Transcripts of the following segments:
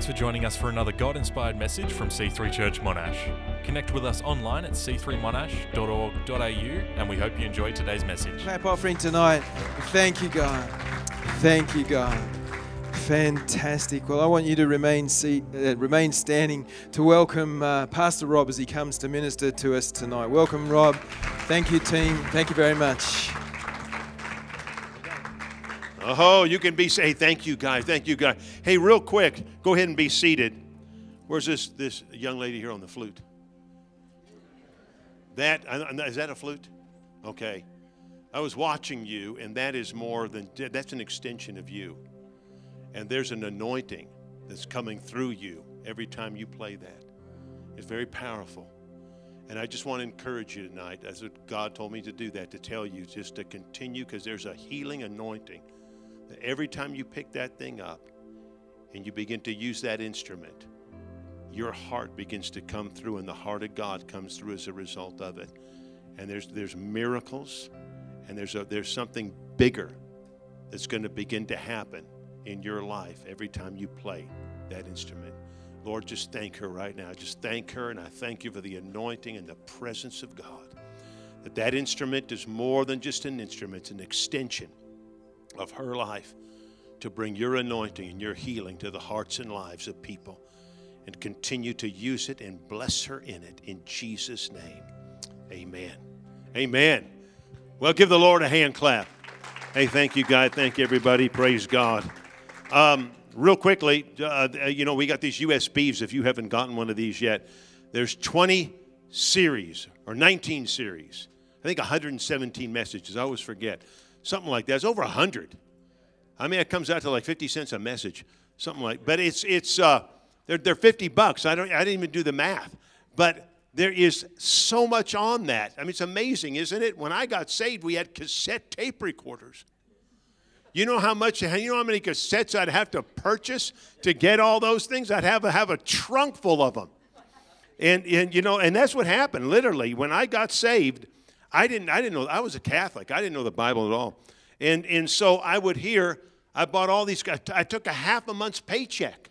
Thanks for joining us for another God inspired message from C3 Church Monash. Connect with us online at c3monash.org.au and we hope you enjoy today's message. Clap offering tonight. Thank you, God. Thank you, God. Fantastic. Well, I want you to remain seat, uh, remain standing to welcome uh, Pastor Rob as he comes to minister to us tonight. Welcome, Rob. Thank you, team. Thank you very much. Oh, you can be say thank you, guys. Thank you, guys. Hey, real quick, go ahead and be seated. Where's this this young lady here on the flute? That is that a flute? Okay. I was watching you, and that is more than that's an extension of you. And there's an anointing that's coming through you every time you play that. It's very powerful. And I just want to encourage you tonight, as God told me to do that, to tell you just to continue because there's a healing anointing that every time you pick that thing up and you begin to use that instrument, your heart begins to come through and the heart of God comes through as a result of it. And there's, there's miracles and there's, a, there's something bigger that's going to begin to happen in your life every time you play that instrument. Lord, just thank her right now. Just thank her, and I thank you for the anointing and the presence of God. That that instrument is more than just an instrument, it's an extension of her life to bring your anointing and your healing to the hearts and lives of people and continue to use it and bless her in it in Jesus' name. Amen. Amen. Well, give the Lord a hand clap. Hey, thank you, God. Thank you, everybody. Praise God. Um, real quickly, uh, you know, we got these USBs. If you haven't gotten one of these yet, there's 20 series or 19 series. I think 117 messages. I always forget something like that. It's over a hundred. I mean, it comes out to like 50 cents a message, something like. But it's it's uh, they're they're 50 bucks. I don't I didn't even do the math, but there is so much on that. I mean, it's amazing, isn't it? When I got saved, we had cassette tape recorders. You know how much? You know how many cassettes I'd have to purchase to get all those things? I'd have to have a trunk full of them. And, and you know, and that's what happened. Literally, when I got saved, I didn't, I didn't know, I was a Catholic. I didn't know the Bible at all. And, and so I would hear, I bought all these, I took a half a month's paycheck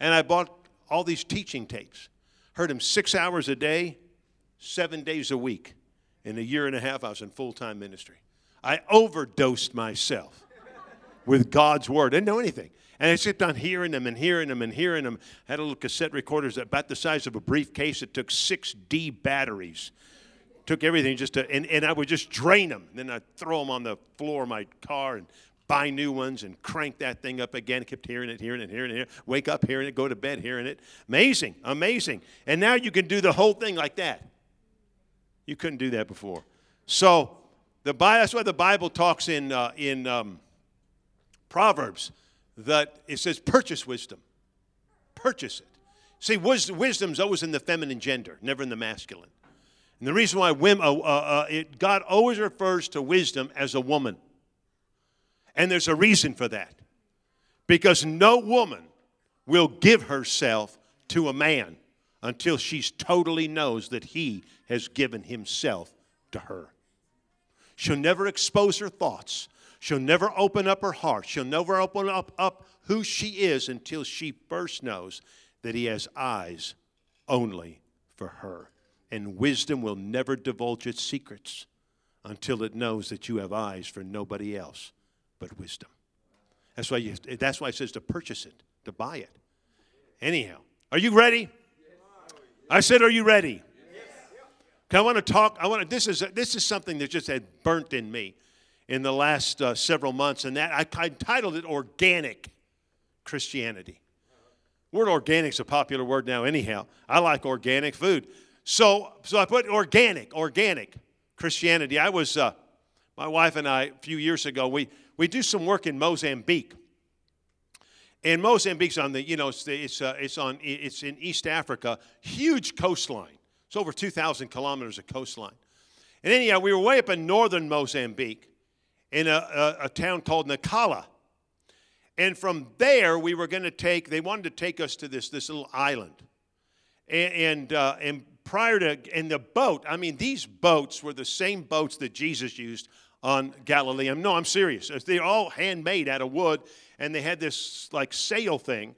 and I bought all these teaching tapes. Heard them six hours a day, seven days a week. In a year and a half, I was in full time ministry. I overdosed myself with God's word. I didn't know anything. And I kept on hearing them and hearing them and hearing them. I had a little cassette recorder that about the size of a briefcase. It took six D batteries took everything just to, and, and I would just drain them. And Then I'd throw them on the floor of my car and buy new ones and crank that thing up again. I kept hearing it, hearing it, hearing it, here. wake up hearing it, go to bed hearing it. Amazing, amazing. And now you can do the whole thing like that. You couldn't do that before. So the that's why the Bible talks in uh, in um, Proverbs that it says purchase wisdom, purchase it. See, wisdom's always in the feminine gender, never in the masculine. And the reason why women, uh, uh, uh, it, God always refers to wisdom as a woman. And there's a reason for that. Because no woman will give herself to a man until she totally knows that he has given himself to her. She'll never expose her thoughts. She'll never open up her heart. She'll never open up, up who she is until she first knows that he has eyes only for her. And wisdom will never divulge its secrets until it knows that you have eyes for nobody else but wisdom. That's why, you, that's why it says to purchase it, to buy it. Anyhow, are you ready? I said, Are you ready? I want to talk. I want to. This is this is something that just had burnt in me in the last uh, several months, and that I, I titled it "Organic Christianity." Word organic is a popular word now. Anyhow, I like organic food. So, so I put organic, organic Christianity. I was, uh, my wife and I, a few years ago, we, we do some work in Mozambique. And Mozambique's on the, you know, it's, it's, uh, it's, on, it's in East Africa, huge coastline. It's over 2,000 kilometers of coastline. And anyhow, we were way up in northern Mozambique in a, a, a town called Nacala. And from there, we were going to take, they wanted to take us to this, this little island. And, and, uh, and prior to, in the boat, I mean, these boats were the same boats that Jesus used on Galilee. No, I'm serious. They're all handmade out of wood, and they had this like sail thing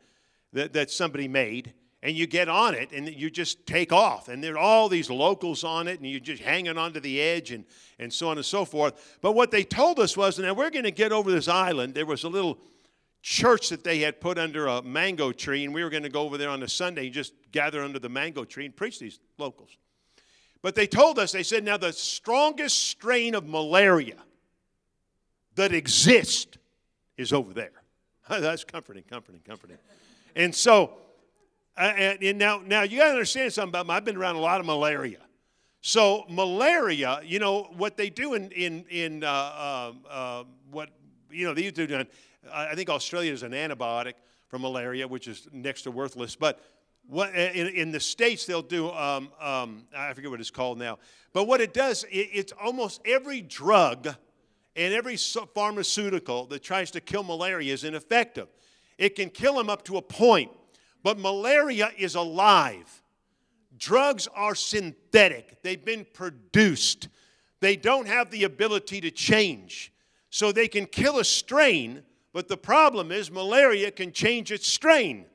that, that somebody made, and you get on it and you just take off. And there are all these locals on it, and you're just hanging onto the edge and, and so on and so forth. But what they told us was, now we're going to get over this island. There was a little church that they had put under a mango tree, and we were going to go over there on a Sunday and just gather under the mango tree and preach these locals. But they told us, they said, now the strongest strain of malaria that exists is over there. That's comforting, comforting, comforting. And so, uh, and, and now, now you got to understand something about. Me. I've been around a lot of malaria. So malaria, you know what they do in in in uh, uh, uh, what you know they do. I think Australia is an antibiotic for malaria, which is next to worthless. But what in, in the states they'll do. Um, um, I forget what it's called now. But what it does, it, it's almost every drug and every pharmaceutical that tries to kill malaria is ineffective. It can kill them up to a point, but malaria is alive. Drugs are synthetic, they've been produced. They don't have the ability to change. So they can kill a strain, but the problem is malaria can change its strain.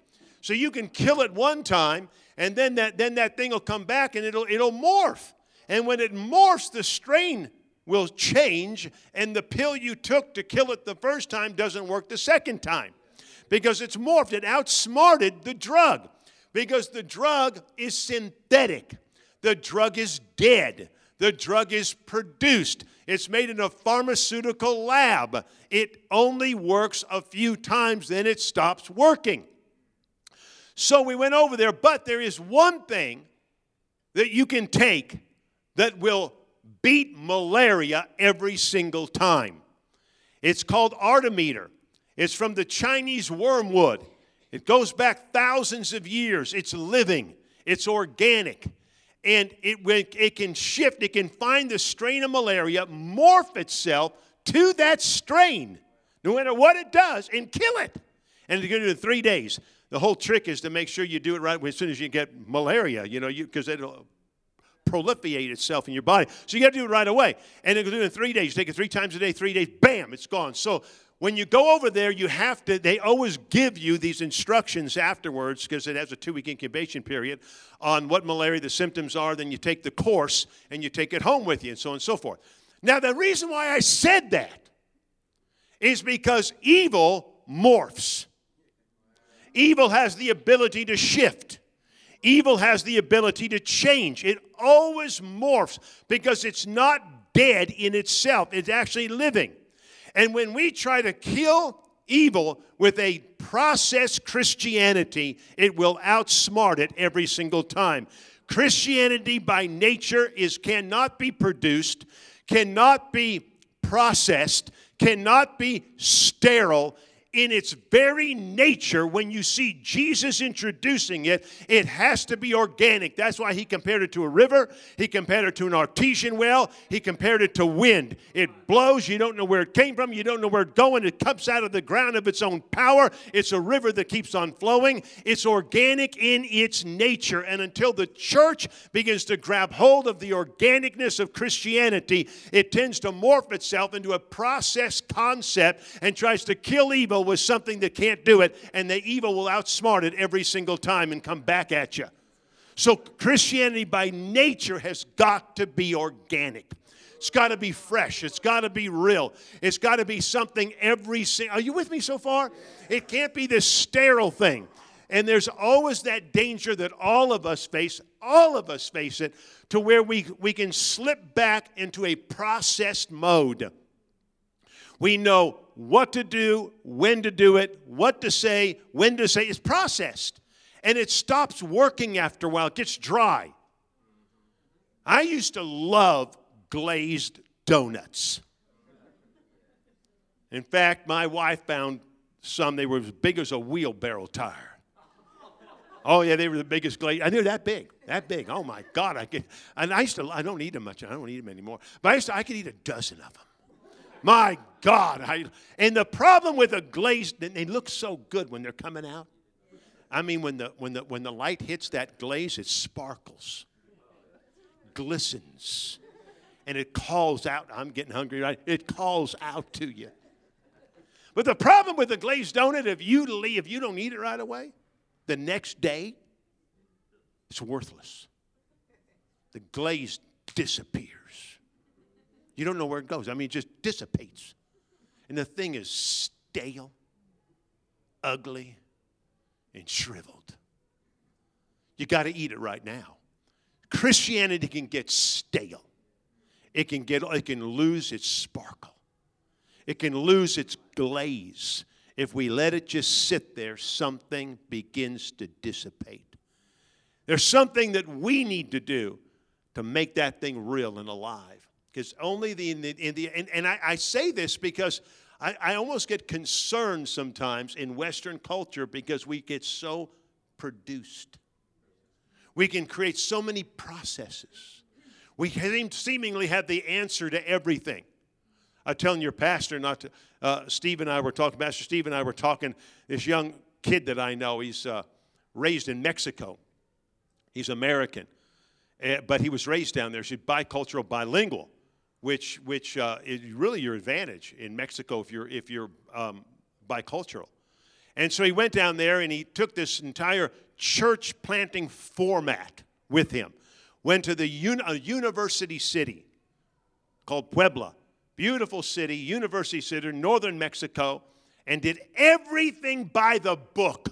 So you can kill it one time, and then that, then that thing will come back and it'll, it'll morph. And when it morphs, the strain will change, and the pill you took to kill it the first time doesn't work the second time because it's morphed. It outsmarted the drug because the drug is synthetic, the drug is dead. The drug is produced. It's made in a pharmaceutical lab. It only works a few times, then it stops working. So we went over there, but there is one thing that you can take that will beat malaria every single time. It's called artemether. It's from the Chinese wormwood. It goes back thousands of years. It's living, it's organic, and it, it can shift, it can find the strain of malaria, morph itself to that strain, no matter what it does, and kill it. And it's going to do it in three days. The whole trick is to make sure you do it right as soon as you get malaria, you know, because it'll proliferate itself in your body. So you got to do it right away. And it'll do it in three days. You take it three times a day, three days, bam, it's gone. So when you go over there, you have to, they always give you these instructions afterwards because it has a two week incubation period on what malaria the symptoms are. Then you take the course and you take it home with you and so on and so forth. Now, the reason why I said that is because evil morphs, evil has the ability to shift. Evil has the ability to change. It always morphs because it's not dead in itself, it's actually living. And when we try to kill evil with a processed Christianity, it will outsmart it every single time. Christianity by nature is cannot be produced, cannot be processed, cannot be sterile in its very nature, when you see Jesus introducing it, it has to be organic. That's why he compared it to a river, he compared it to an artesian well, he compared it to wind. It blows, you don't know where it came from, you don't know where it's going, it comes out of the ground of its own power. It's a river that keeps on flowing, it's organic in its nature. And until the church begins to grab hold of the organicness of Christianity, it tends to morph itself into a process concept and tries to kill evil with something that can't do it, and the evil will outsmart it every single time and come back at you. So, Christianity by nature has got to be organic. It's got to be fresh. It's got to be real. It's got to be something every single. Are you with me so far? It can't be this sterile thing. And there's always that danger that all of us face, all of us face it, to where we, we can slip back into a processed mode. We know what to do, when to do it, what to say, when to say. It's processed. And it stops working after a while, it gets dry. I used to love glazed donuts. In fact, my wife found some, they were as big as a wheelbarrow tire. Oh yeah, they were the biggest glazed. I knew that big, that big. Oh my God, I could. And I used to. I don't eat them much. I don't eat them anymore. But I used to. I could eat a dozen of them. My God. I, and the problem with a glazed, they look so good when they're coming out. I mean, when the, when the, when the light hits that glaze, it sparkles, glistens, and it calls out. I'm getting hungry, right? It calls out to you. But the problem with the glazed donut, if you leave, if you don't eat it right away, the next day, it's worthless. The glaze disappears. You don't know where it goes. I mean, it just dissipates. And the thing is stale, ugly, and shriveled. You got to eat it right now. Christianity can get stale. It can get it can lose its sparkle. It can lose its glaze. If we let it just sit there, something begins to dissipate. There's something that we need to do to make that thing real and alive. Because only the, in the, in the and, and I, I say this because I, I almost get concerned sometimes in Western culture because we get so produced. We can create so many processes. We seemingly have the answer to everything. I'm telling your pastor, not to, uh, Steve and I were talking, Pastor Steve and I were talking, this young kid that I know, he's uh, raised in Mexico. He's American, uh, but he was raised down there. She's bicultural, bilingual, which, which uh, is really your advantage in Mexico if you're, if you're um, bicultural. And so he went down there and he took this entire church planting format with him. Went to the uni- university city called Puebla. Beautiful city, university city, in northern Mexico, and did everything by the book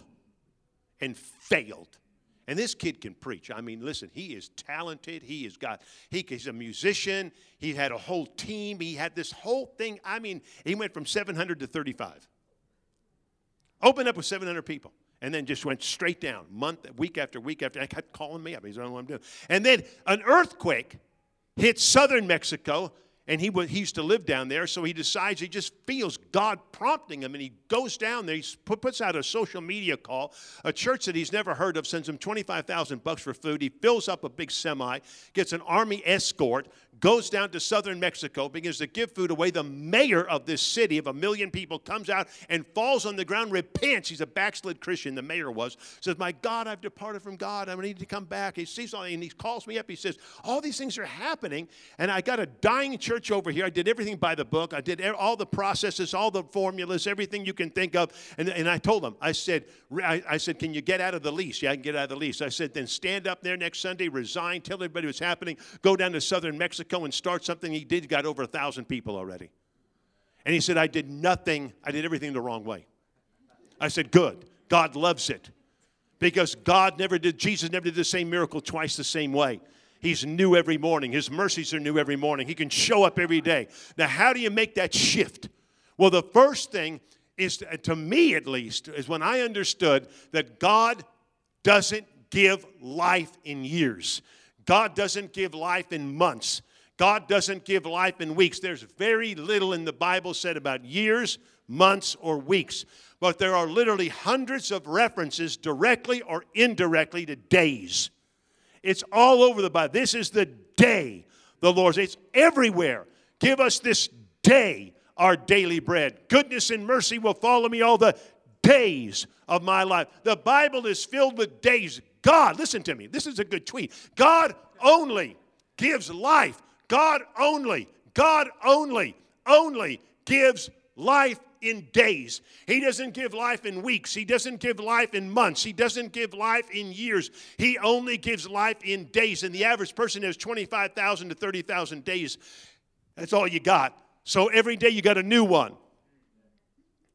and failed. And this kid can preach. I mean, listen, he is talented. He has got, he, he's a musician. He had a whole team. He had this whole thing. I mean, he went from 700 to 35. Opened up with 700 people and then just went straight down, month, week after week after. I kept calling me up. He's not what I'm doing. And then an earthquake hit southern Mexico, and he, he used to live down there, so he decides he just feels God prompting him, and he goes down there. He puts out a social media call. A church that he's never heard of sends him 25,000 bucks for food. He fills up a big semi, gets an army escort, goes down to southern Mexico, begins to give food away. The mayor of this city of a million people comes out and falls on the ground, repents. He's a backslid Christian, the mayor was. Says, My God, I've departed from God. I need to come back. He sees all, and he calls me up. He says, All these things are happening, and I got a dying church over here. I did everything by the book. I did all the processes, all the formulas, everything you can think of. And, and I told him, I said, I, I said, Can you get out of the lease? Yeah, I can get out of the lease. I said, Then stand up there next Sunday, resign, tell everybody what's happening, go down to southern Mexico And start something he did, got over a thousand people already. And he said, I did nothing, I did everything the wrong way. I said, Good. God loves it. Because God never did, Jesus never did the same miracle twice the same way. He's new every morning. His mercies are new every morning. He can show up every day. Now, how do you make that shift? Well, the first thing is, to, to me at least, is when I understood that God doesn't give life in years. God doesn't give life in months. God doesn't give life in weeks. There's very little in the Bible said about years, months, or weeks. But there are literally hundreds of references, directly or indirectly, to days. It's all over the Bible. This is the day the Lord's. It's everywhere. Give us this day our daily bread. Goodness and mercy will follow me all the days of my life. The Bible is filled with days. God, listen to me. This is a good tweet. God only gives life God only, God only, only gives life in days. He doesn't give life in weeks. He doesn't give life in months. He doesn't give life in years. He only gives life in days. And the average person has 25,000 to 30,000 days. That's all you got. So every day you got a new one.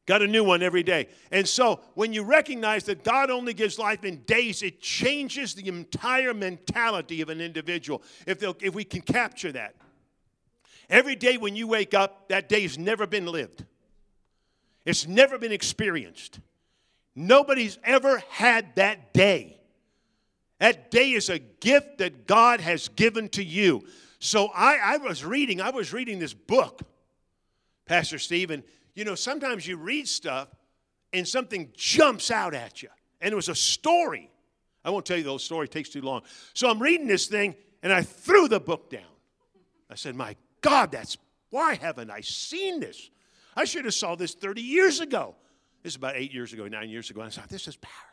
Got a new one every day. And so when you recognize that God only gives life in days, it changes the entire mentality of an individual. If, if we can capture that. Every day when you wake up, that day has never been lived, it's never been experienced. Nobody's ever had that day. That day is a gift that God has given to you. So I, I was reading, I was reading this book, Pastor Stephen you know, sometimes you read stuff and something jumps out at you. And it was a story. I won't tell you the whole story, it takes too long. So I'm reading this thing and I threw the book down. I said, My God, that's why haven't I seen this? I should have saw this 30 years ago. This is about eight years ago, nine years ago. I thought, this is powerful.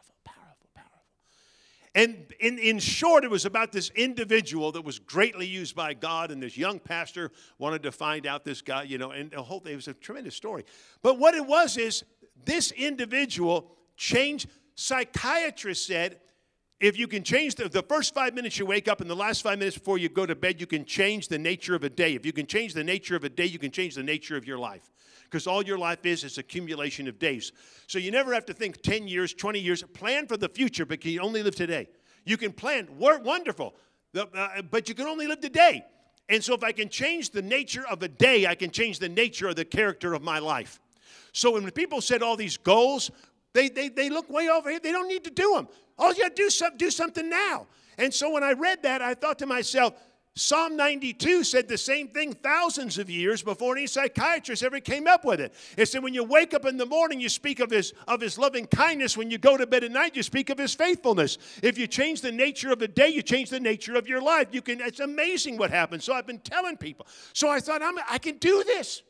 And in, in short, it was about this individual that was greatly used by God, and this young pastor wanted to find out this guy, you know, and the whole thing was a tremendous story. But what it was is this individual changed psychiatrist said if you can change the, the first five minutes you wake up and the last five minutes before you go to bed, you can change the nature of a day. If you can change the nature of a day, you can change the nature of your life. Because all your life is is accumulation of days. So you never have to think 10 years, 20 years. Plan for the future, but you only live today. You can plan, wonderful, uh, but you can only live today. And so if I can change the nature of a day, I can change the nature of the character of my life. So when people said all these goals, they, they, they look way over here. They don't need to do them. All you got to do is do something now. And so when I read that, I thought to myself, Psalm 92 said the same thing thousands of years before any psychiatrist ever came up with it. It said, when you wake up in the morning, you speak of his, of his loving kindness. When you go to bed at night, you speak of his faithfulness. If you change the nature of the day, you change the nature of your life. You can, it's amazing what happens. So I've been telling people. So I thought, I'm, I can do this.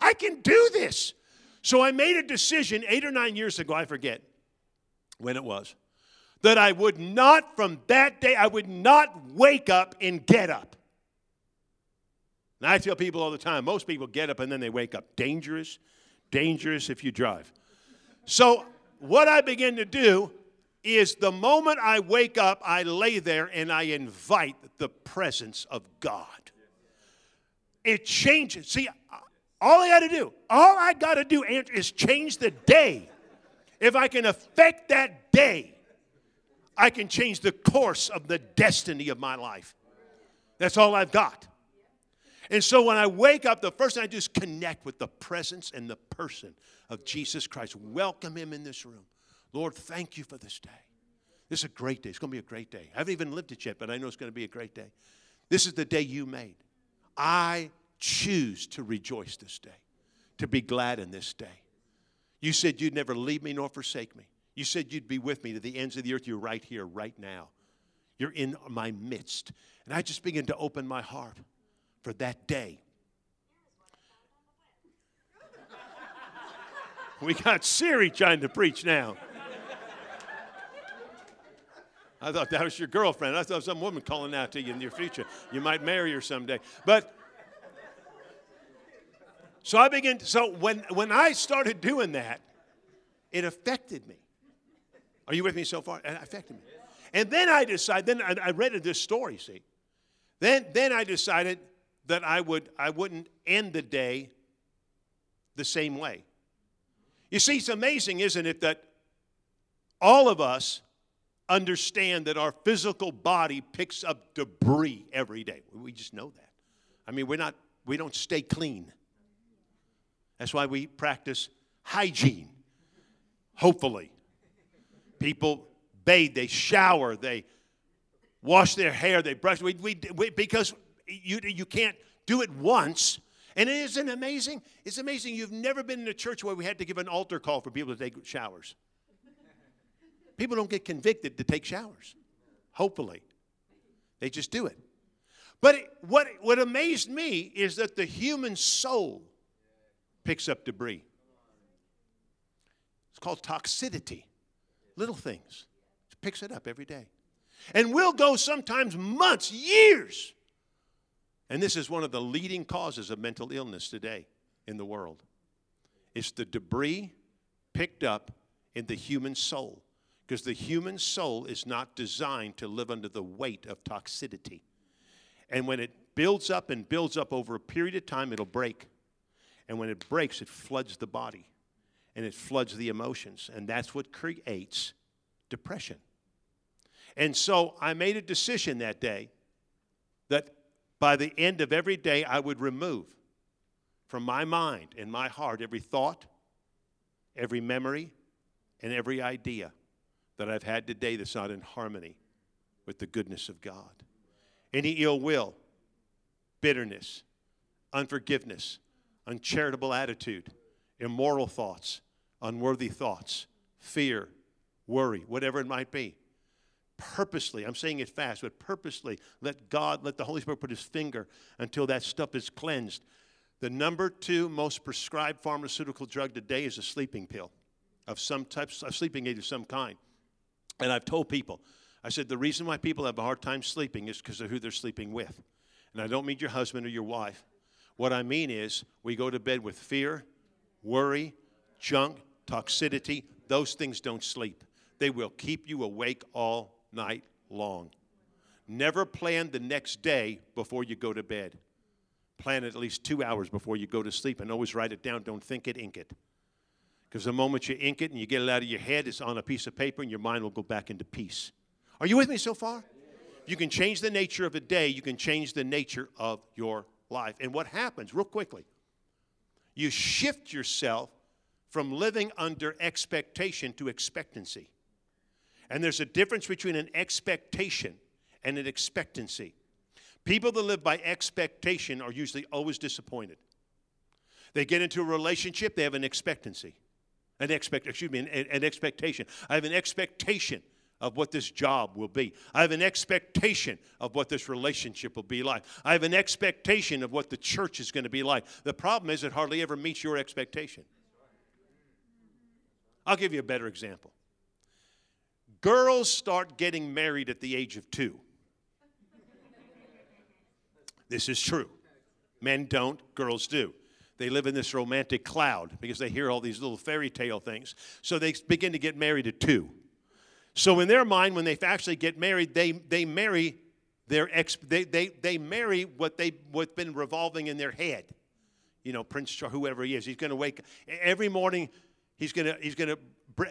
I can do this. So I made a decision eight or nine years ago, I forget when it was that I would not, from that day, I would not wake up and get up. And I tell people all the time most people get up and then they wake up. Dangerous, dangerous if you drive. So, what I begin to do is the moment I wake up, I lay there and I invite the presence of God. It changes. See, all I got to do, all I got to do is change the day. If I can affect that day, I can change the course of the destiny of my life. That's all I've got. And so when I wake up, the first thing I do is connect with the presence and the person of Jesus Christ. Welcome him in this room. Lord, thank you for this day. This is a great day. It's going to be a great day. I haven't even lived it yet, but I know it's going to be a great day. This is the day you made. I choose to rejoice this day, to be glad in this day. You said you'd never leave me nor forsake me. You said you'd be with me to the ends of the earth. You're right here, right now. You're in my midst. And I just begin to open my heart for that day. We got Siri trying to preach now. I thought that was your girlfriend. I thought some woman calling out to you in your future. You might marry her someday. But so I began. To, so when when I started doing that, it affected me. Are you with me so far? It affected me. And then I decided, then I, I read this story, see. Then, then I decided that I, would, I wouldn't end the day the same way. You see, it's amazing, isn't it, that all of us understand that our physical body picks up debris every day. We just know that. I mean, we're not, we don't stay clean. That's why we practice hygiene, hopefully. People bathe, they shower, they wash their hair, they brush. We, we, we, because you, you can't do it once. And it isn't amazing? It's amazing you've never been in a church where we had to give an altar call for people to take showers. People don't get convicted to take showers, hopefully. They just do it. But it, what, what amazed me is that the human soul picks up debris. It's called toxicity. Little things. It picks it up every day. And we'll go sometimes months, years. And this is one of the leading causes of mental illness today in the world. It's the debris picked up in the human soul. Because the human soul is not designed to live under the weight of toxicity. And when it builds up and builds up over a period of time, it'll break. And when it breaks, it floods the body and it floods the emotions. And that's what creates depression. And so I made a decision that day that by the end of every day, I would remove from my mind and my heart every thought, every memory, and every idea that I've had today that's not in harmony with the goodness of God. Any ill will, bitterness, unforgiveness, uncharitable attitude, immoral thoughts, unworthy thoughts, fear, worry, whatever it might be. Purposely, I'm saying it fast, but purposely let God, let the Holy Spirit put his finger until that stuff is cleansed. The number two most prescribed pharmaceutical drug today is a sleeping pill of some type, a sleeping aid of some kind. And I've told people, I said, the reason why people have a hard time sleeping is because of who they're sleeping with. And I don't mean your husband or your wife. What I mean is, we go to bed with fear, worry, junk, toxicity, those things don't sleep. they will keep you awake all night long. Never plan the next day before you go to bed. Plan at least two hours before you go to sleep and always write it down. Don't think it, ink it. Because the moment you ink it and you get it out of your head, it's on a piece of paper and your mind will go back into peace. Are you with me so far? You can change the nature of a day, you can change the nature of your life. And what happens, real quickly, you shift yourself from living under expectation to expectancy. And there's a difference between an expectation and an expectancy. People that live by expectation are usually always disappointed. They get into a relationship, they have an expectancy. An expect, excuse me, an, an expectation. I have an expectation of what this job will be. I have an expectation of what this relationship will be like. I have an expectation of what the church is going to be like. The problem is it hardly ever meets your expectation. I'll give you a better example. Girls start getting married at the age of two. This is true. Men don't, girls do. They live in this romantic cloud because they hear all these little fairy tale things. So they begin to get married at two. So in their mind, when they actually get married, they, they marry their ex, they, they, they marry what they what's been revolving in their head. You know, Prince Charles, whoever he is, he's going to wake every morning. He's going he's to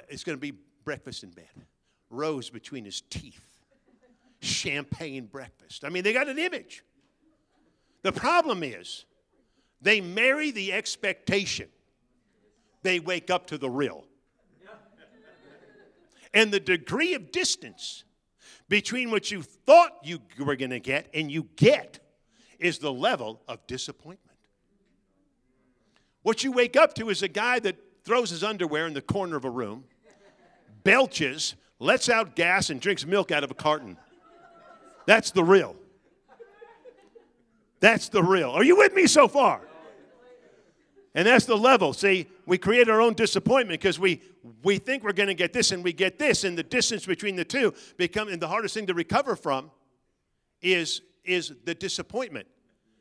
it's going to be breakfast in bed, rose between his teeth, champagne breakfast. I mean, they got an image. The problem is, they marry the expectation. They wake up to the real and the degree of distance between what you thought you were going to get and you get is the level of disappointment. What you wake up to is a guy that throws his underwear in the corner of a room, belches, lets out gas, and drinks milk out of a carton. That's the real. That's the real. Are you with me so far? And that's the level. See, we create our own disappointment because we, we think we're going to get this and we get this, and the distance between the two become and the hardest thing to recover from is, is the disappointment.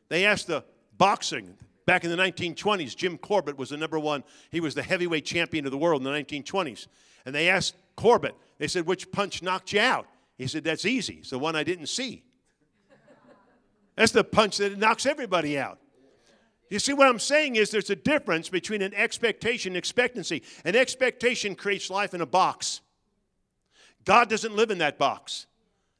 They asked the boxing back in the 1920s, Jim Corbett was the number one, he was the heavyweight champion of the world in the 1920s. And they asked Corbett, they said, which punch knocked you out? He said, that's easy. It's the one I didn't see. That's the punch that knocks everybody out. You see, what I'm saying is there's a difference between an expectation and expectancy. An expectation creates life in a box. God doesn't live in that box.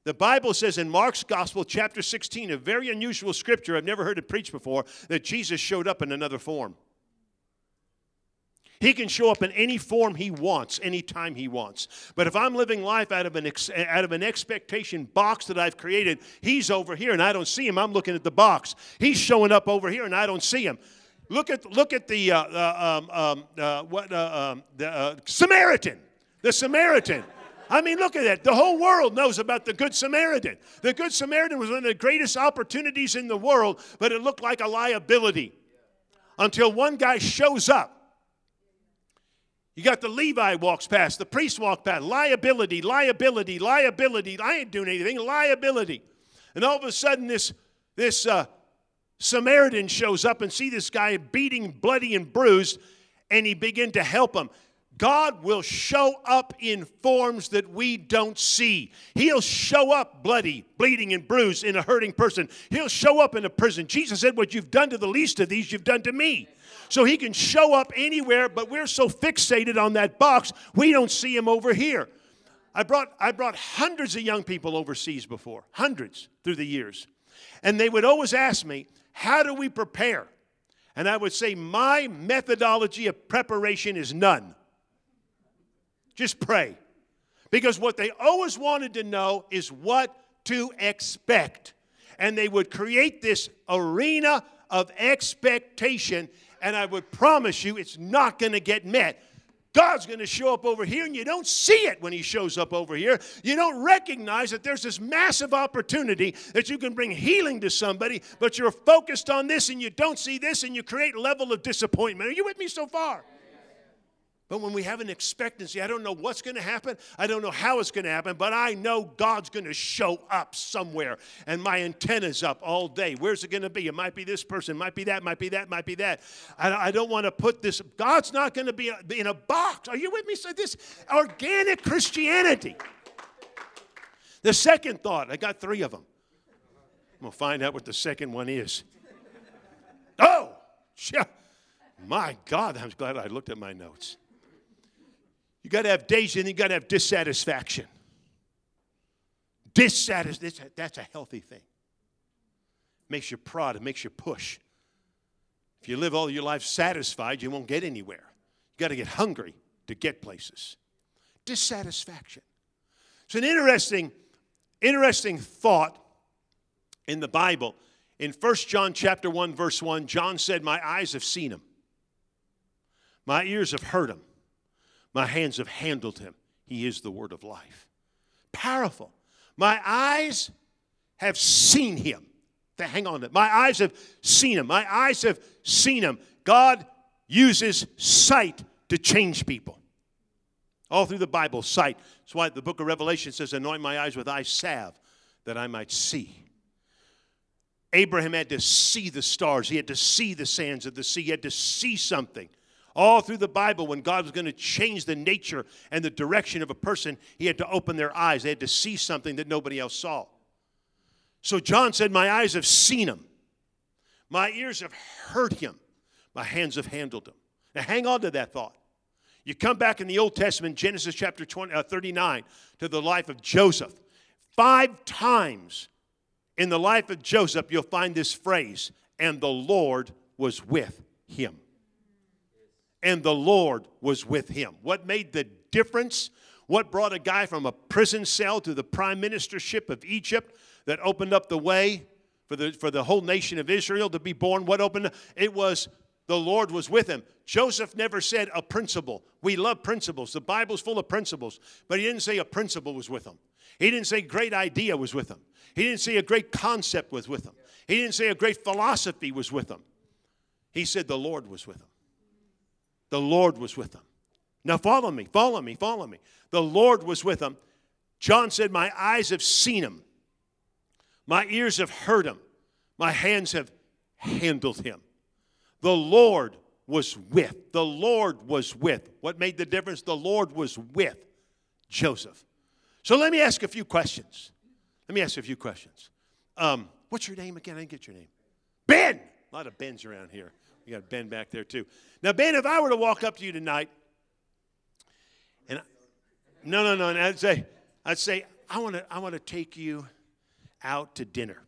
The Bible says in Mark's Gospel, chapter 16, a very unusual scripture, I've never heard it preached before, that Jesus showed up in another form. He can show up in any form he wants, anytime he wants. But if I'm living life out of an ex- out of an expectation box that I've created, he's over here and I don't see him. I'm looking at the box. He's showing up over here and I don't see him. Look at look at the uh, uh, um, um, uh, what uh, um, the uh, Samaritan. The Samaritan. I mean, look at that. The whole world knows about the Good Samaritan. The Good Samaritan was one of the greatest opportunities in the world, but it looked like a liability until one guy shows up you got the Levi walks past, the priest walks past, liability, liability, liability. I ain't doing anything, liability. And all of a sudden, this, this uh, Samaritan shows up and see this guy beating, bloody, and bruised, and he begin to help him. God will show up in forms that we don't see. He'll show up bloody, bleeding, and bruised in a hurting person. He'll show up in a prison. Jesus said, What you've done to the least of these, you've done to me. So he can show up anywhere, but we're so fixated on that box, we don't see him over here. I brought, I brought hundreds of young people overseas before, hundreds through the years. And they would always ask me, How do we prepare? And I would say, My methodology of preparation is none. Just pray. Because what they always wanted to know is what to expect. And they would create this arena of expectation and I would promise you it's not going to get met. God's going to show up over here, and you don't see it when He shows up over here. You don't recognize that there's this massive opportunity that you can bring healing to somebody, but you're focused on this and you don't see this, and you create a level of disappointment. Are you with me so far? But when we have an expectancy, I don't know what's going to happen. I don't know how it's going to happen, but I know God's going to show up somewhere. And my antenna's up all day. Where's it going to be? It might be this person, might be that, might be that, might be that. I, don't want to put this. God's not going to be uh, in a box. Are you with me? So this organic Christianity. The second thought, I got three of them. I'm going to find out what the second one is. Oh, yeah. my God, I'm glad I looked at my notes. You got to have days and you got to have dissatisfaction. Dissatisfaction, that's a healthy thing. Makes you prod, it makes you push. If you live all your life satisfied, you won't get anywhere. You got to get hungry to get places. Dissatisfaction. It's an interesting, interesting thought in the Bible. In 1 John chapter 1, verse 1, John said, My eyes have seen him. My ears have heard him. My hands have handled him. He is the word of life. Powerful. My eyes have seen him. Hang on. My eyes have seen him. My eyes have seen him. God uses sight to change people. All through the Bible, sight. That's why the book of Revelation says, Anoint my eyes with eye salve that I might see. Abraham had to see the stars, he had to see the sands of the sea, he had to see something. All through the Bible, when God was going to change the nature and the direction of a person, he had to open their eyes. They had to see something that nobody else saw. So John said, My eyes have seen him, my ears have heard him, my hands have handled him. Now hang on to that thought. You come back in the Old Testament, Genesis chapter 20, uh, 39, to the life of Joseph. Five times in the life of Joseph, you'll find this phrase, and the Lord was with him and the Lord was with him. What made the difference? What brought a guy from a prison cell to the prime ministership of Egypt that opened up the way for the, for the whole nation of Israel to be born? What opened it was the Lord was with him. Joseph never said a principle. We love principles. The Bible's full of principles, but he didn't say a principle was with him. He didn't say great idea was with him. He didn't say a great concept was with him. He didn't say a great philosophy was with him. He said the Lord was with him. The Lord was with them. Now follow me, follow me, follow me. The Lord was with them. John said, My eyes have seen him, my ears have heard him, my hands have handled him. The Lord was with. The Lord was with. What made the difference? The Lord was with Joseph. So let me ask a few questions. Let me ask a few questions. Um, what's your name again? I didn't get your name. Ben! A lot of Bens around here. You got Ben back there too. Now, Ben, if I were to walk up to you tonight, and I, no, no, no, and I'd say, I'd say, I want to, I want to take you out to dinner.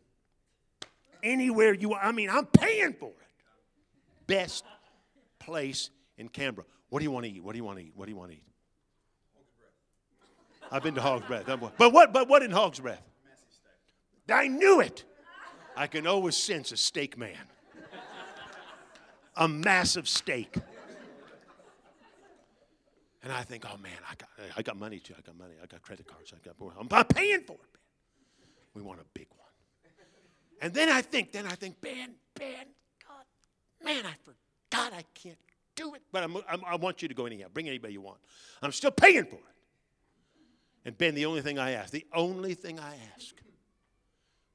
Anywhere you want. I mean, I'm paying for it. Best place in Canberra. What do you want to eat? What do you want to eat? What do you want to eat? I've been to Hog's Breath. But what, but what in Hog's Breath? I knew it. I can always sense a steak man a massive steak. And I think, oh man, I got, I got money too. I got money. I got credit cards. I got, I'm, I'm paying for it. Man. We want a big one. And then I think, then I think, Ben, Ben, God, man, I forgot I can't do it. But I'm, I'm, i want you to go anyhow. Bring anybody you want. I'm still paying for it. And Ben, the only thing I ask, the only thing I ask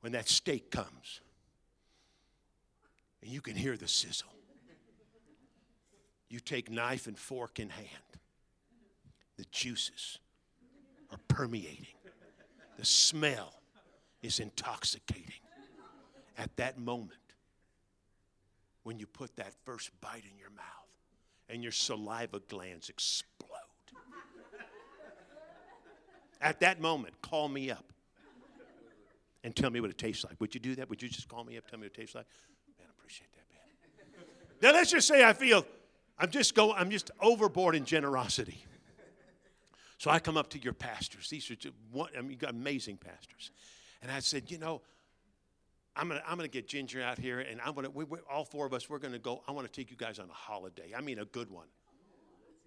when that steak comes, and you can hear the sizzle, you take knife and fork in hand. The juices are permeating. The smell is intoxicating. At that moment, when you put that first bite in your mouth and your saliva glands explode. At that moment, call me up and tell me what it tastes like. Would you do that? Would you just call me up, tell me what it tastes like? Man, I appreciate that, man. Now let's just say I feel I'm just go, I'm just overboard in generosity. So I come up to your pastors. These are just one, I mean, you got amazing pastors. And I said, you know, I'm gonna, I'm gonna get Ginger out here, and I'm gonna, we, we, all four of us, we're gonna go. I want to take you guys on a holiday. I mean, a good one.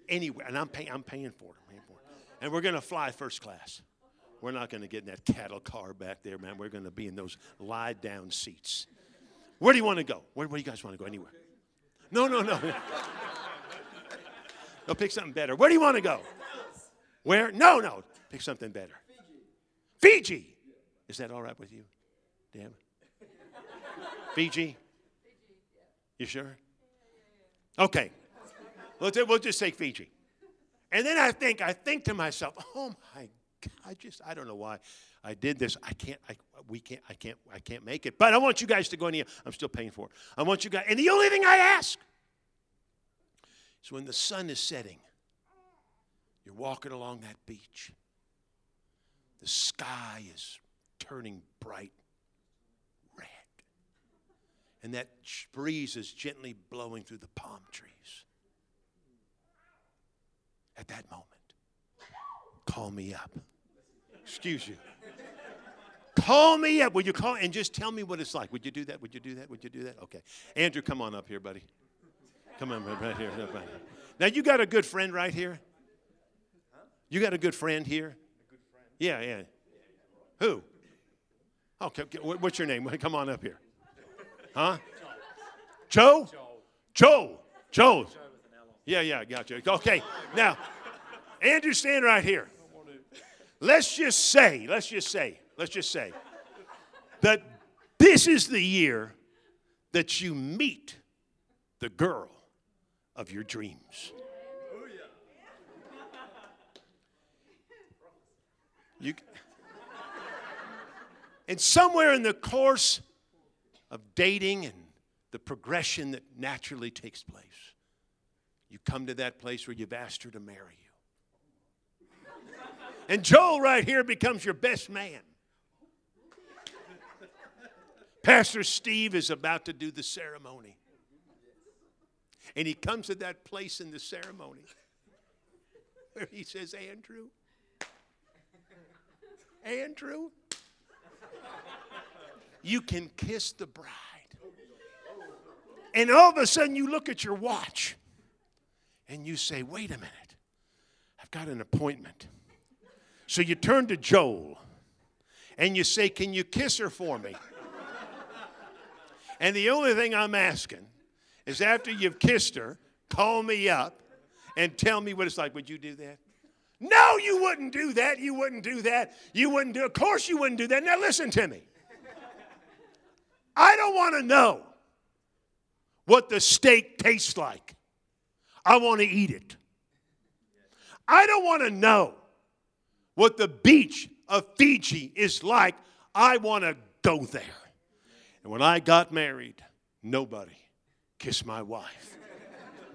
Anywhere, and I'm paying, I'm paying for it. Paying for it. And we're gonna fly first class. We're not gonna get in that cattle car back there, man. We're gonna be in those lie down seats. Where do you want to go? Where, where do you guys want to go? Anywhere? No, no, no. No, pick something better. Where do you want to go? Where? No, no. Pick something better. Fiji. Is that all right with you? Damn. Fiji? Fiji. You sure? Okay. We'll, we'll just say Fiji. And then I think, I think to myself, oh my God, I just, I don't know why I did this. I can't, I, we can't, I can't, I can't make it. But I want you guys to go in here. I'm still paying for it. I want you guys, and the only thing I ask is when the sun is setting, you're walking along that beach. The sky is turning bright red. And that breeze is gently blowing through the palm trees. At that moment, call me up. Excuse you. Call me up. Will you call and just tell me what it's like? Would you do that? Would you do that? Would you do that? Okay. Andrew, come on up here, buddy. Come on, right here. Now, you got a good friend right here? You got a good friend here? Yeah, yeah. Who? Oh, okay, what's your name? Come on up here. Huh? Joe? Joe. Joe. Yeah, yeah, got you. Okay, now, Andrew, stand right here. Let's just say, let's just say, let's just say that this is the year that you meet the girl of your dreams. You, and somewhere in the course of dating and the progression that naturally takes place, you come to that place where you've asked her to marry you. And Joel right here becomes your best man. Pastor Steve is about to do the ceremony. And he comes to that place in the ceremony where he says, Andrew, Andrew, you can kiss the bride. And all of a sudden, you look at your watch and you say, wait a minute, I've got an appointment. So you turn to Joel and you say, Can you kiss her for me? And the only thing I'm asking is after you've kissed her, call me up and tell me what it's like. Would you do that? No, you wouldn't do that. You wouldn't do that. You wouldn't do Of course you wouldn't do that. Now listen to me. I don't want to know what the steak tastes like. I want to eat it. I don't want to know what the beach of Fiji is like. I want to go there. And when I got married, nobody kissed my wife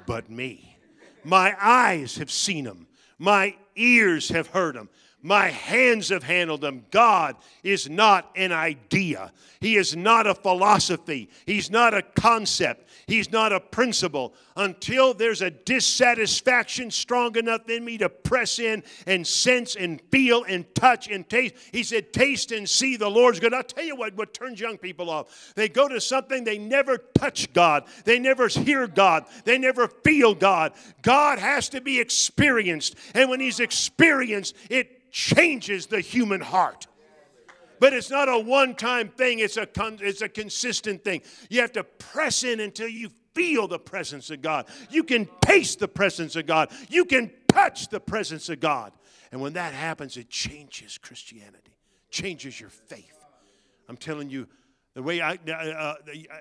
but me. My eyes have seen him, my ears have heard him. My hands have handled them. God is not an idea. He is not a philosophy. He's not a concept. He's not a principle. Until there's a dissatisfaction strong enough in me to press in and sense and feel and touch and taste. He said, Taste and see the Lord's good. I'll tell you what, what turns young people off. They go to something, they never touch God. They never hear God. They never feel God. God has to be experienced. And when He's experienced, it changes the human heart. But it's not a one time thing, it's a, con- it's a consistent thing. You have to press in until you feel the presence of God. You can taste the presence of God. You can touch the presence of God. And when that happens, it changes Christianity, changes your faith. I'm telling you, the way I, uh, uh,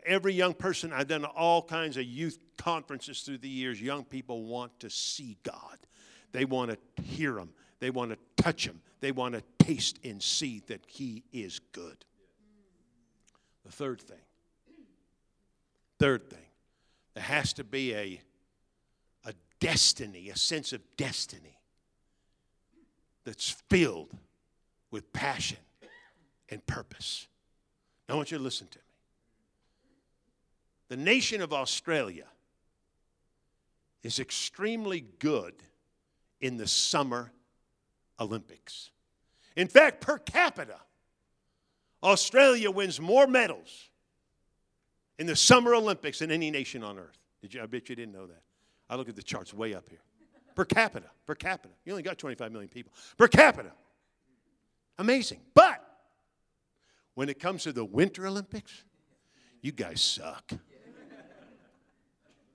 every young person, I've done all kinds of youth conferences through the years. Young people want to see God, they want to hear Him, they want to touch him. They want to taste and see that he is good. The third thing, third thing, there has to be a, a destiny, a sense of destiny that's filled with passion and purpose. Now, I want you to listen to me. The nation of Australia is extremely good in the summer Olympics. In fact, per capita, Australia wins more medals in the Summer Olympics than any nation on earth. Did you? I bet you didn't know that. I look at the charts way up here. Per capita, per capita. You only got 25 million people. Per capita. Amazing. But when it comes to the Winter Olympics, you guys suck.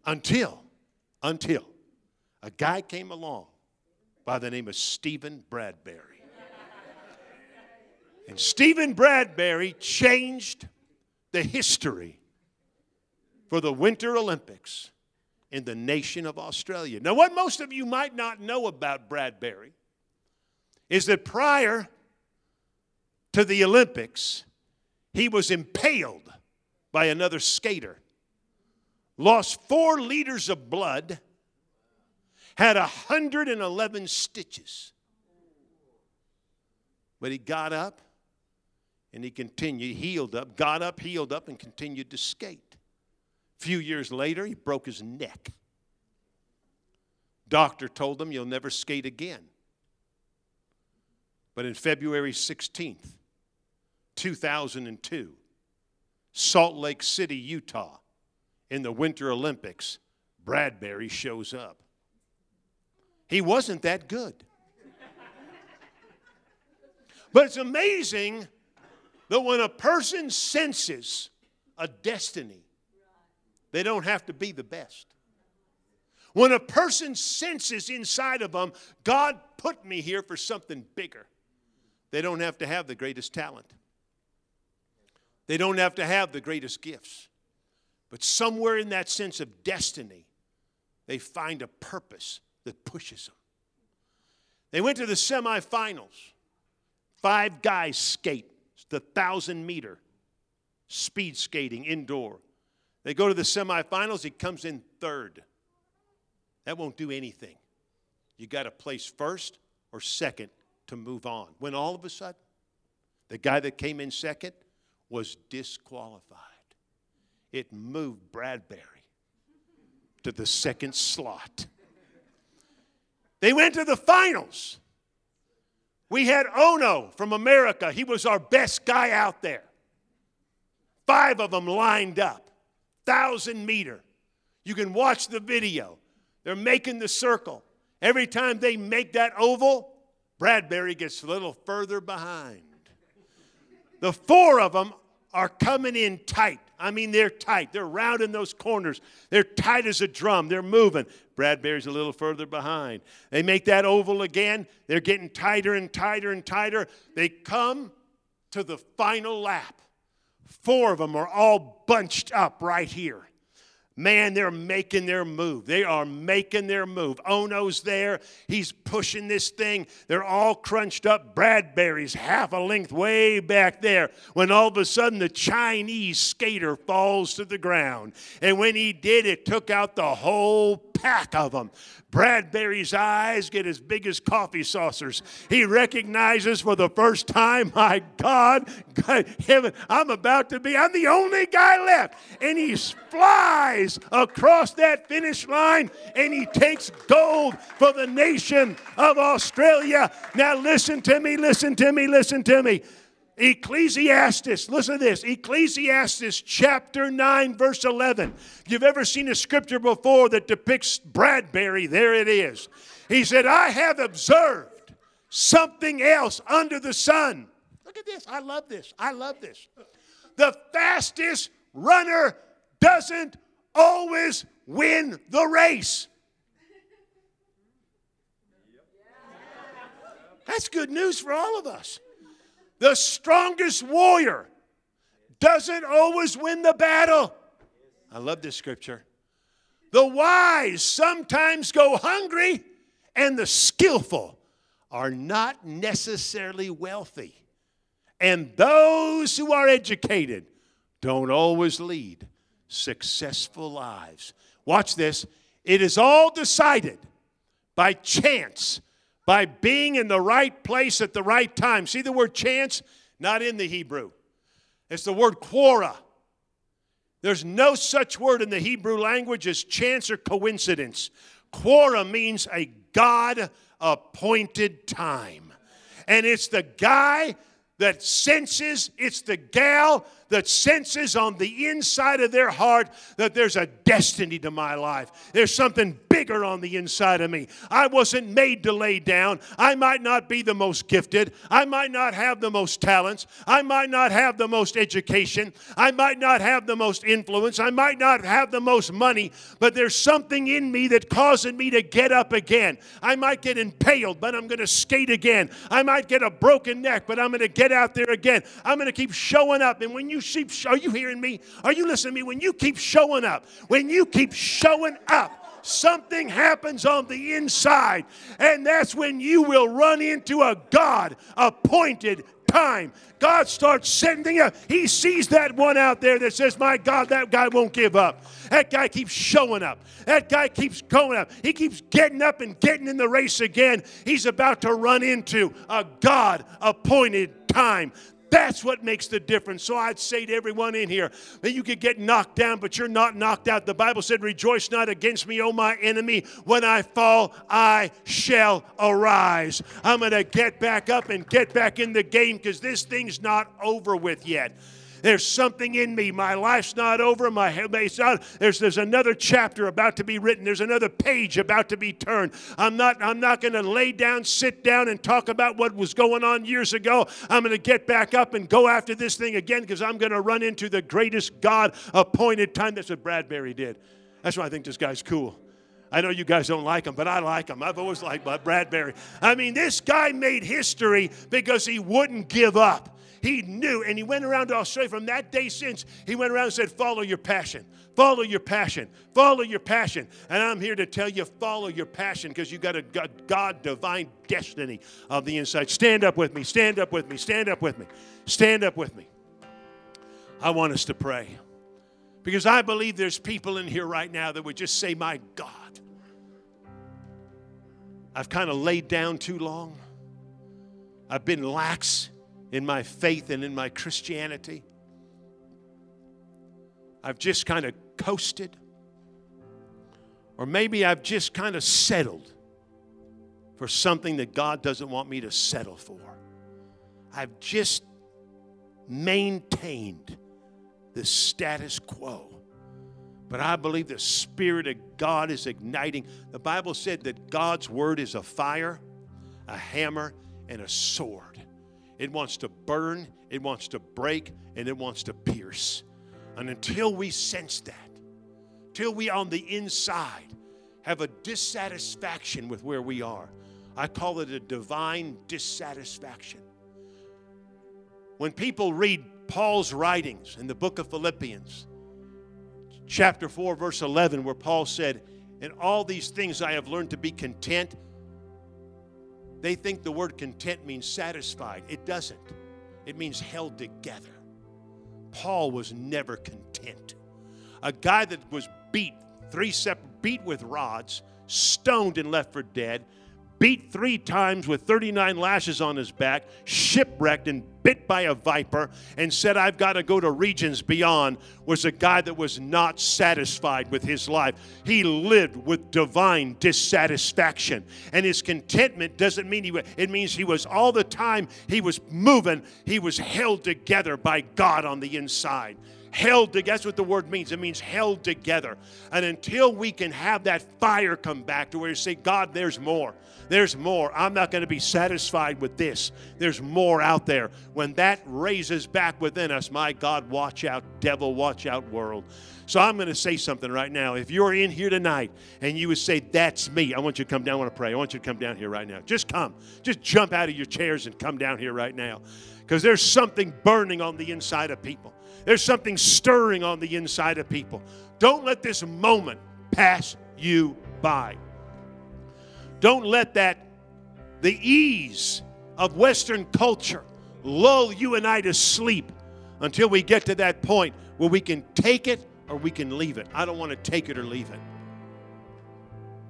until, until a guy came along by the name of Steven Bradbury. And Steven Bradbury changed the history for the Winter Olympics in the nation of Australia. Now, what most of you might not know about Bradbury is that prior to the Olympics, he was impaled by another skater, lost four liters of blood, had 111 stitches. But he got up and he continued, healed up, got up, healed up, and continued to skate. A few years later, he broke his neck. Doctor told him, You'll never skate again. But in February 16th, 2002, Salt Lake City, Utah, in the Winter Olympics, Bradbury shows up. He wasn't that good. But it's amazing that when a person senses a destiny, they don't have to be the best. When a person senses inside of them, God put me here for something bigger, they don't have to have the greatest talent. They don't have to have the greatest gifts. But somewhere in that sense of destiny, they find a purpose that pushes them. They went to the semifinals. Five guys skate the thousand meter speed skating indoor. They go to the semifinals, he comes in third. That won't do anything. You got to place first or second to move on. When all of a sudden, the guy that came in second was disqualified. It moved Bradbury to the second slot. They went to the finals. We had Ohno from America. He was our best guy out there. Five of them lined up, thousand meter. You can watch the video. They're making the circle. Every time they make that oval, Bradbury gets a little further behind. The four of them are coming in tight. I mean, they're tight. They're rounding those corners. They're tight as a drum. They're moving. Bradbury's a little further behind. They make that oval again. They're getting tighter and tighter and tighter. They come to the final lap. Four of them are all bunched up right here. Man, they're making their move. They are making their move. Ohno's there. He's pushing this thing. They're all crunched up. Bradbury's half a length way back there. When all of a sudden the Chinese skater falls to the ground. And when he did, it took out the whole pack of them. Bradbury's eyes get as big as coffee saucers. He recognizes for the first time, my God, God, heaven, I'm about to be, I'm the only guy left. And he flies across that finish line and he takes gold for the nation of Australia. Now, listen to me, listen to me, listen to me. Ecclesiastes, listen to this Ecclesiastes chapter 9, verse 11. If you've ever seen a scripture before that depicts Bradbury, there it is. He said, I have observed something else under the sun. Look at this. I love this. I love this. The fastest runner doesn't always win the race. That's good news for all of us. The strongest warrior doesn't always win the battle. I love this scripture. The wise sometimes go hungry, and the skillful are not necessarily wealthy. And those who are educated don't always lead successful lives. Watch this. It is all decided by chance by being in the right place at the right time. See the word chance? Not in the Hebrew. It's the word quora. There's no such word in the Hebrew language as chance or coincidence. Quora means a God appointed time. And it's the guy that senses, it's the gal that senses on the inside of their heart that there's a destiny to my life. There's something bigger on the inside of me. I wasn't made to lay down. I might not be the most gifted. I might not have the most talents. I might not have the most education. I might not have the most influence. I might not have the most money, but there's something in me that causes me to get up again. I might get impaled, but I'm going to skate again. I might get a broken neck, but I'm going to get out there again. I'm going to keep showing up. And when you keep, are you hearing me? Are you listening to me? When you keep showing up, when you keep showing up, something happens on the inside. And that's when you will run into a God appointed time. God starts sending up. He sees that one out there that says, My God, that guy won't give up. That guy keeps showing up. That guy keeps going up. He keeps getting up and getting in the race again. He's about to run into a God appointed time. That's what makes the difference. So I'd say to everyone in here that you could get knocked down, but you're not knocked out. The Bible said, Rejoice not against me, O my enemy. When I fall, I shall arise. I'm going to get back up and get back in the game because this thing's not over with yet. There's something in me. My life's not over. My it's not, there's, there's another chapter about to be written. There's another page about to be turned. I'm not, I'm not going to lay down, sit down, and talk about what was going on years ago. I'm going to get back up and go after this thing again because I'm going to run into the greatest God appointed time. That's what Bradbury did. That's why I think this guy's cool. I know you guys don't like him, but I like him. I've always liked Bradbury. I mean, this guy made history because he wouldn't give up. He knew, and he went around to Australia from that day since. He went around and said, Follow your passion, follow your passion, follow your passion. And I'm here to tell you, follow your passion because you got a God divine destiny of the inside. Stand up with me, stand up with me, stand up with me, stand up with me. I want us to pray because I believe there's people in here right now that would just say, My God, I've kind of laid down too long. I've been lax in my faith and in my Christianity. I've just kind of coasted. Or maybe I've just kind of settled for something that God doesn't want me to settle for. I've just maintained the status quo. But I believe the Spirit of God is igniting. The Bible said that God's Word is a fire, a hammer, and a sword. It wants to burn, it wants to break, and it wants to pierce. And until we sense that, till we on the inside have a dissatisfaction with where we are, I call it a divine dissatisfaction. When people read Paul's writings in the book of Philippians, chapter 4, verse 11, where Paul said, In all these things I have learned to be content they think the word content means satisfied. It doesn't, it means held together. Paul was never content. A guy that was beat, three separate, beat with rods, stoned and left for dead, beat three times with 39 lashes on his back, shipwrecked and bit by a viper, and said, I've got to go to regions beyond, was a guy that was not satisfied with his life. He lived with divine dissatisfaction. And his contentment doesn't mean he, it means he was all the time, he was moving, he was held together by God on the inside held together. That's what the word means. It means held together. And until we can have that fire come back to where you say, God, there's more. There's more. I'm not going to be satisfied with this. There's more out there. When that raises back within us, my God, watch out, devil, watch out, world. So I'm going to say something right now. If you're in here tonight and you would say, That's me, I want you to come down. I want to pray. I want you to come down here right now. Just come. Just jump out of your chairs and come down here right now. Because there's something burning on the inside of people. There's something stirring on the inside of people. Don't let this moment pass you by. Don't let that, the ease of Western culture, lull you and I to sleep until we get to that point where we can take it or we can leave it. I don't want to take it or leave it.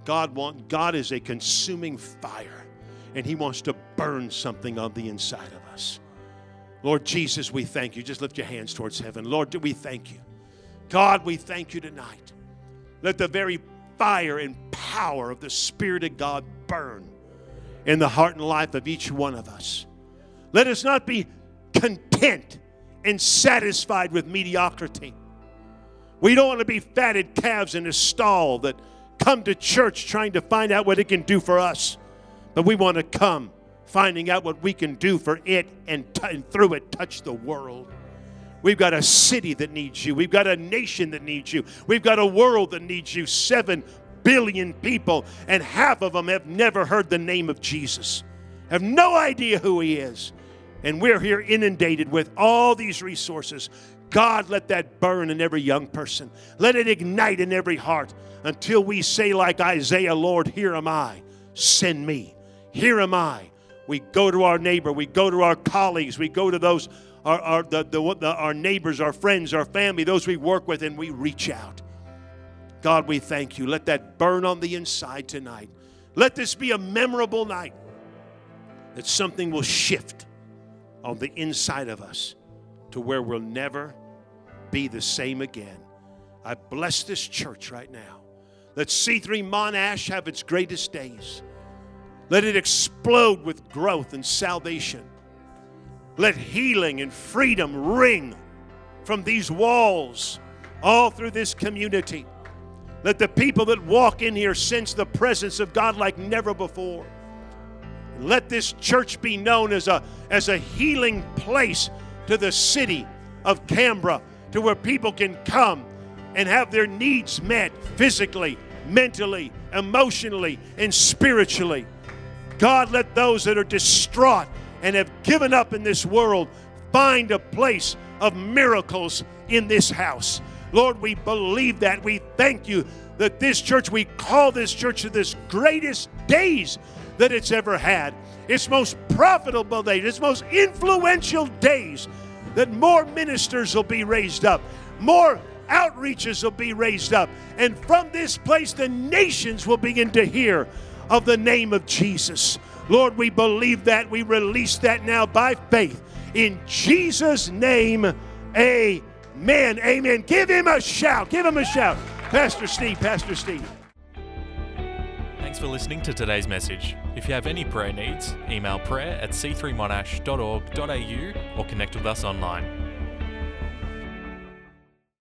God want God is a consuming fire and he wants to burn something on the inside of us. Lord Jesus, we thank you. Just lift your hands towards heaven. Lord, we thank you. God, we thank you tonight. Let the very fire and power of the Spirit of God burn in the heart and life of each one of us. Let us not be content and satisfied with mediocrity. We don't want to be fatted calves in a stall that come to church trying to find out what it can do for us, but we want to come finding out what we can do for it and, t- and through it touch the world. We've got a city that needs you. We've got a nation that needs you. We've got a world that needs you. Seven billion people, and half of them have never heard the name of Jesus, have no idea who He is. And we're here inundated with all these resources. God, let that burn in every young person. Let it ignite in every heart until we say, like Isaiah, Lord, here am I, send me. Here am I. We go to our neighbor, we go to our colleagues, we go to those, our, our, the, the, the, our neighbors, our friends, our family, those we work with, and we reach out. God, we thank you. Let that burn on the inside tonight. Let this be a memorable night that something will shift on the inside of us to where we'll never be the same again. I bless this church right now. Let C3 Monash have its greatest days. Let it explode with growth and salvation. Let healing and freedom ring from these walls all through this community. Let the people that walk in here sense the presence of God like never before. Let this church be known as a, as a healing place to the city of Canberra, to where people can come and have their needs met physically, mentally, emotionally, and spiritually. God, let those that are distraught and have given up in this world find a place of miracles in this house. Lord, we believe that. We thank you that this church, we call this church to this greatest days that it's ever had. Its most profitable days, its most influential days, that more ministers will be raised up, more outreaches will be raised up, and from this place, the nations will begin to hear of the name of Jesus. Lord, we believe that. We release that now by faith. In Jesus' name, amen. Amen. Give him a shout. Give him a shout. Pastor Steve, Pastor Steve. Thanks for listening to today's message. If you have any prayer needs, email prayer at c3monash.org.au or connect with us online.